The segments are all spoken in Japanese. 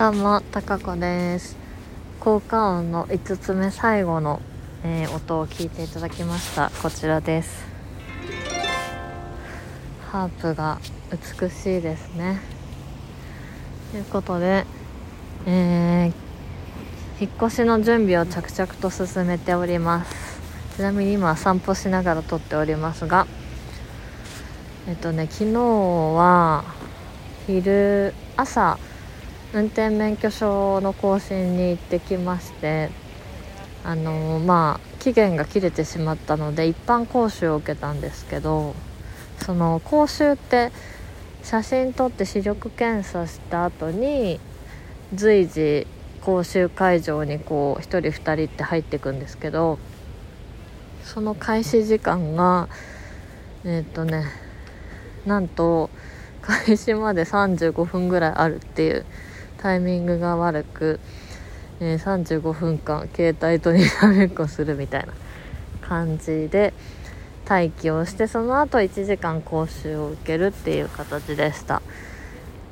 どうも、たかこです。効果音の5つ目最後の、えー音を聞いていただきました。こちらです。ハープが美しいですね。ということで、えー引っ越しの準備を着々と進めております。ちなみに今散歩しながら撮っておりますが、えっとね、昨日は昼朝運転免許証の更新に行ってきましてあのまあ期限が切れてしまったので一般講習を受けたんですけどその講習って写真撮って視力検査した後に随時講習会場にこう1人2人って入っていくんですけどその開始時間がえっ、とねなんと開始まで35分ぐらいあるっていうタイミングが悪く、えー35分間携帯とにらめっこするみたいな感じで待機をしてその後1時間講習を受けるっていう形でした。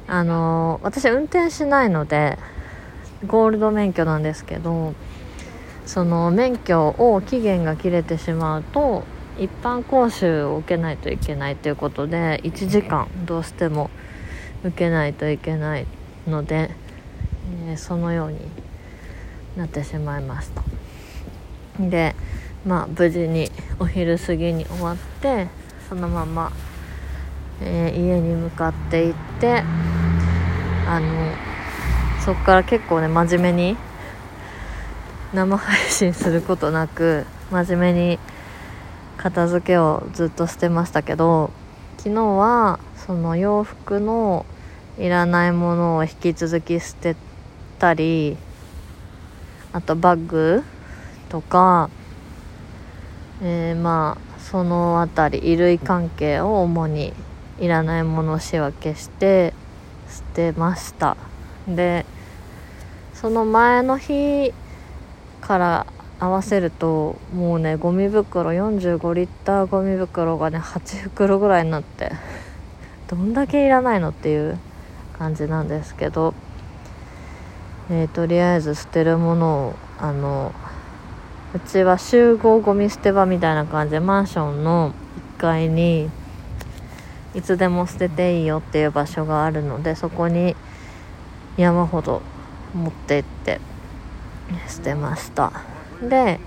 あのー私運転しないのでゴールド免許なんですけどその免許を期限が切れてしまうと一般講習を受けないといけないということで1時間どうしても受けないといけないので、えーそのようになってしまいましたでまあ無事にお昼過ぎに終わってそのまま、えー家に向かって行ってあのそこから結構ね真面目に生配信することなく真面目に片付けをずっとしてましたけど昨日はその洋服のいらないものを引き続き捨てたりあとバッグとか、えーまあその辺り衣類関係を主にいらないものを仕分けして捨てました。でその前の日から合わせるともうねゴミ袋45リッターゴミ袋がね8袋ぐらいになってどんだけいらないのっていう。感じなんですけど、えーとりあえず捨てるものをあのうちは集合ゴミ捨て場みたいな感じでマンションの1階にいつでも捨てていいよっていう場所があるのでそこに山ほど持って行って捨てました。で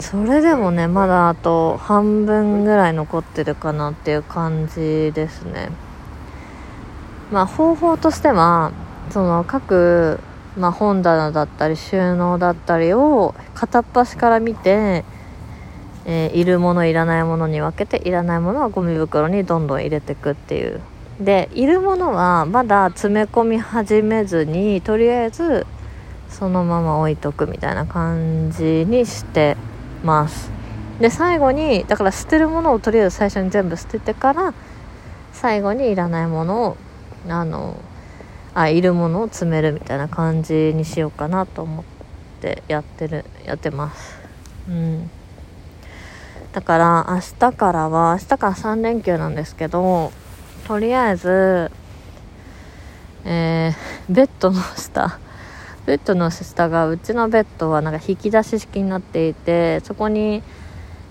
それでもねまだあと半分ぐらい残ってるかなっていう感じですね。まあ方法としてはその各、まあ、本棚だったり収納だったりを片っ端から見て、えーいるものいらないものに分けていらないものはゴミ袋にどんどん入れていくっていう。でいるものはまだ詰め込み始めずにとりあえずそのまま置いとくみたいな感じにしてます。で最後にだから捨てるものをとりあえず最初に全部捨ててから最後にいらないものをあのあいるものを詰めるみたいな感じにしようかなと思ってやってるやってます。うん。だから明日からは明日から3連休なんですけどとりあえずえーベッドの下ベッドの下がうちのベッドはなんか引き出し式になっていてそこに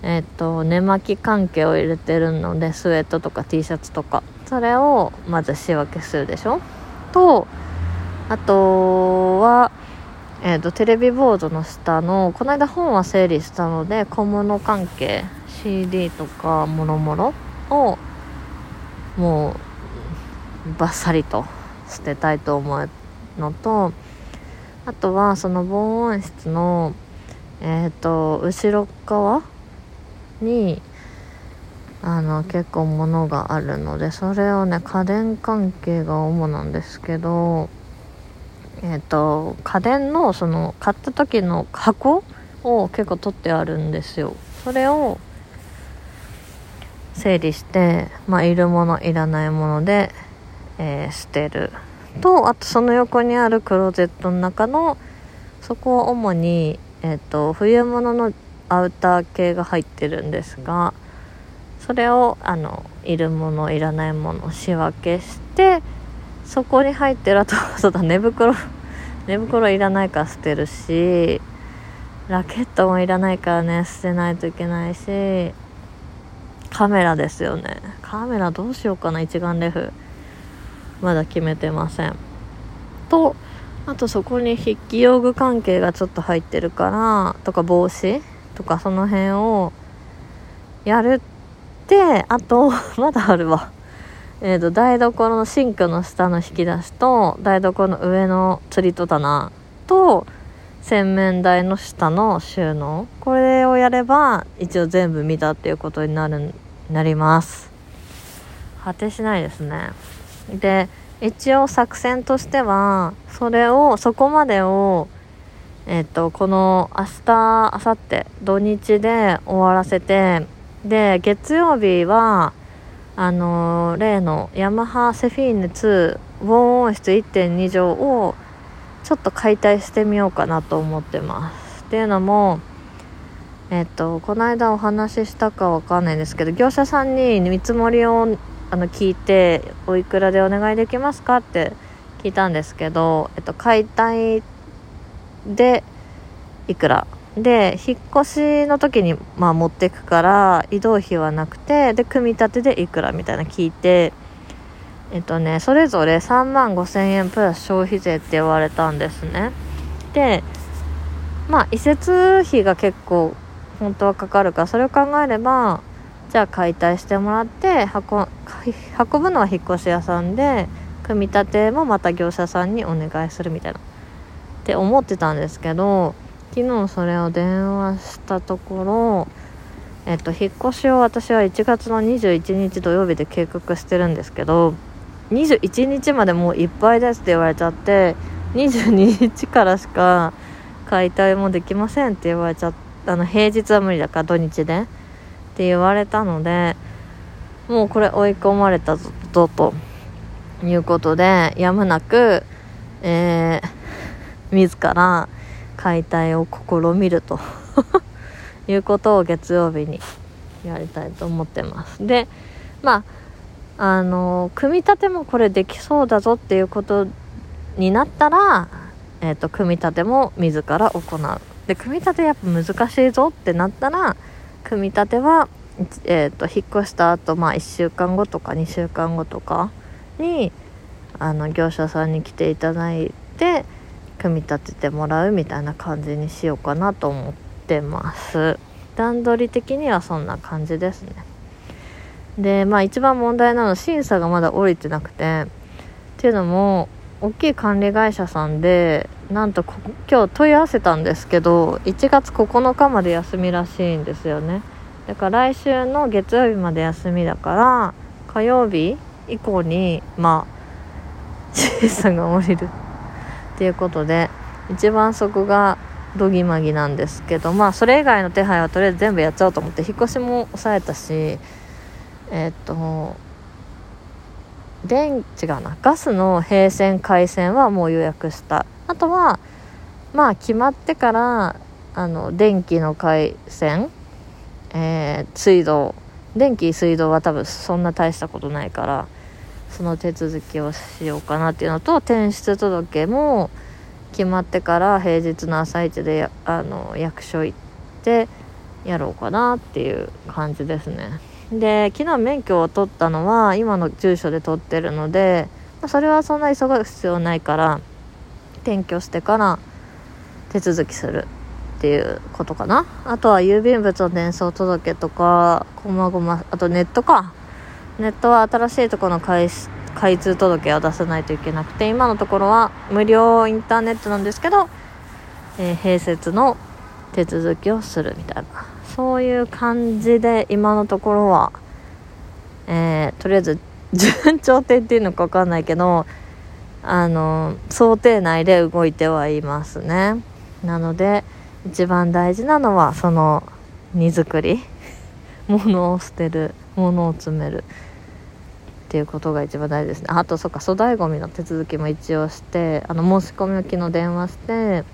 えっ、と寝巻き関係を入れてるのでスウェットとか T シャツとか。それをまず仕分けするでしょ？とあとはえー、とテレビボードの下のこの間本は整理したので小物関係 CD とかもろもろをもうバッサリと捨てたいと思うのとあとはその防音室のえっ、と後ろ側にあの結構物があるのでそれをね家電関係が主なんですけどえっ、と家電のその買った時の箱を結構取ってあるんですよ。それを整理してまあいるものいらないもので、えー捨てる。とあとその横にあるクローゼットの中のそこは主に、えー、と冬物のアウター系が入ってるんですがそれをあのいるものいらないもの仕分けしてそこに入ってるあとそうだ寝袋 寝袋いらないから捨てるしラケットもいらないからね捨てないといけないしカメラですよね。カメラどうしようかな一眼レフ。まだ決めてません。とあとそこに筆記用具関係がちょっと入ってるからとか帽子。とかその辺をやるってあと まだあるわ。えーと、台所のシンクの下の引き出しと台所の上の釣り戸棚と洗面台の下の収納。これをやれば一応全部見たっていうことになるなります。果てしないですね。で一応作戦としてはそれをそこまでをえっ、とこの明日明後日土日で終わらせてで月曜日はあの例のヤマハセフィーネ2防音室1.2畳をちょっと解体してみようかなと思ってます。っていうのもえっとこの間お話ししたかわかんないんですけど業者さんに見積もりをあの聞いておいくらでお願いできますかって聞いたんですけど、えっと、解体でいくら？で引っ越しの時にまあ持ってくから移動費はなくてで組み立てでいくら？みたいな聞いてえっとねそれぞれ3万5千円プラス消費税って言われたんですね。でまあ移設費が結構本当はかかるからそれを考えればじゃあ解体してもらって運運ぶのは引っ越し屋さんで組み立てもまた業者さんにお願いするみたいな。って思ってたんですけど昨日それを電話したところえっと引っ越しを私は1月の21日土曜日で計画してるんですけど21日までもういっぱいですって言われちゃって22日からしか解体もできませんって言われちゃったあの平日は無理だから土日でって言われたのでもうこれ追い込まれたぞということでやむなくえー、自ら解体を試みると。いうことを月曜日にやりたいと思ってます。でまああの組み立てもこれできそうだぞっていうことになったら、えーと、組み立ても自ら行う。で組み立てやっぱ難しいぞってなったら組み立ては、えーと、と引っ越した後、まあ1週間後とか2週間後とかにあの業者さんに来ていただいて組み立ててもらうみたいな感じにしようかなと思ってます。段取り的にはそんな感じですね。でまあ一番問題なのは審査がまだ降りてなくてっていうのも大きい管理会社さんでなんと今日問い合わせたんですけど1月9日まで休みらしいんですよね。だから来週の月曜日まで休みだから火曜日以降にまあ審査が降りる。っていうことで一番そこがどぎまぎなんですけどまあそれ以外の手配はとりあえず全部やっちゃおうと思って引っ越しも抑えたしえ、っと電違うなガスの並線回線はもう予約した。あとはまあ決まってからあの電気の回線、えー、水道電気水道は多分そんな大したことないからその手続きをしようかなっていうのと転出届も決まってから平日の朝一であの役所行ってやろうかなっていう感じですね。で昨日免許を取ったのは今の住所で取ってるので、ま、それはそんな急ぐ必要ないから転居してから手続きするっていうことかな。あとは郵便物の伝送届とかこまごまあとネットか。ネットは新しいところの開開通届は出さないといけなくて今のところは無料インターネットなんですけど、えー、併設の手続きをするみたいな。そういう感じで今のところは、えー、とりあえず順調点っていうのか分かんないけどあの想定内で動いてはいますね。なので一番大事なのはその荷造り。物を捨てる物を詰める。っていうことが一番大事ですね。あとそっか粗大ごみの手続きも一応してあの申し込みを昨日電話して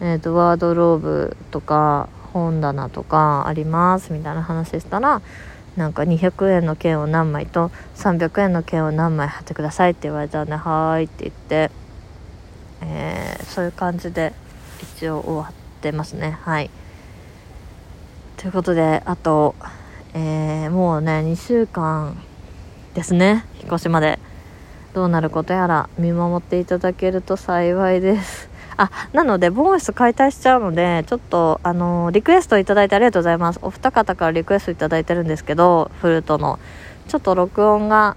えーと、ワードローブとか本棚とかありますみたいな話したらなんか200円の券を何枚と300円の券を何枚貼ってくださいって言われたんで「はーい」って言って、えー、そういう感じで一応終わってますね。はい。ということであと、えー、もうね2週間ですね。引っ越しまで。どうなることやら見守っていただけると幸いです。あなので防音室解体しちゃうのでちょっとあのリクエストいただいてありがとうございます。お二方からリクエストいただいてるんですけどフルートの。ちょっと録音が、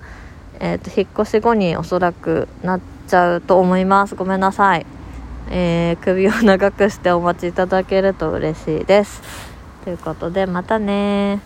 えーと、引っ越し後におそらくなっちゃうと思います。ごめんなさい、えー、首を長くしてお待ちいただけると嬉しいです。ということでまたね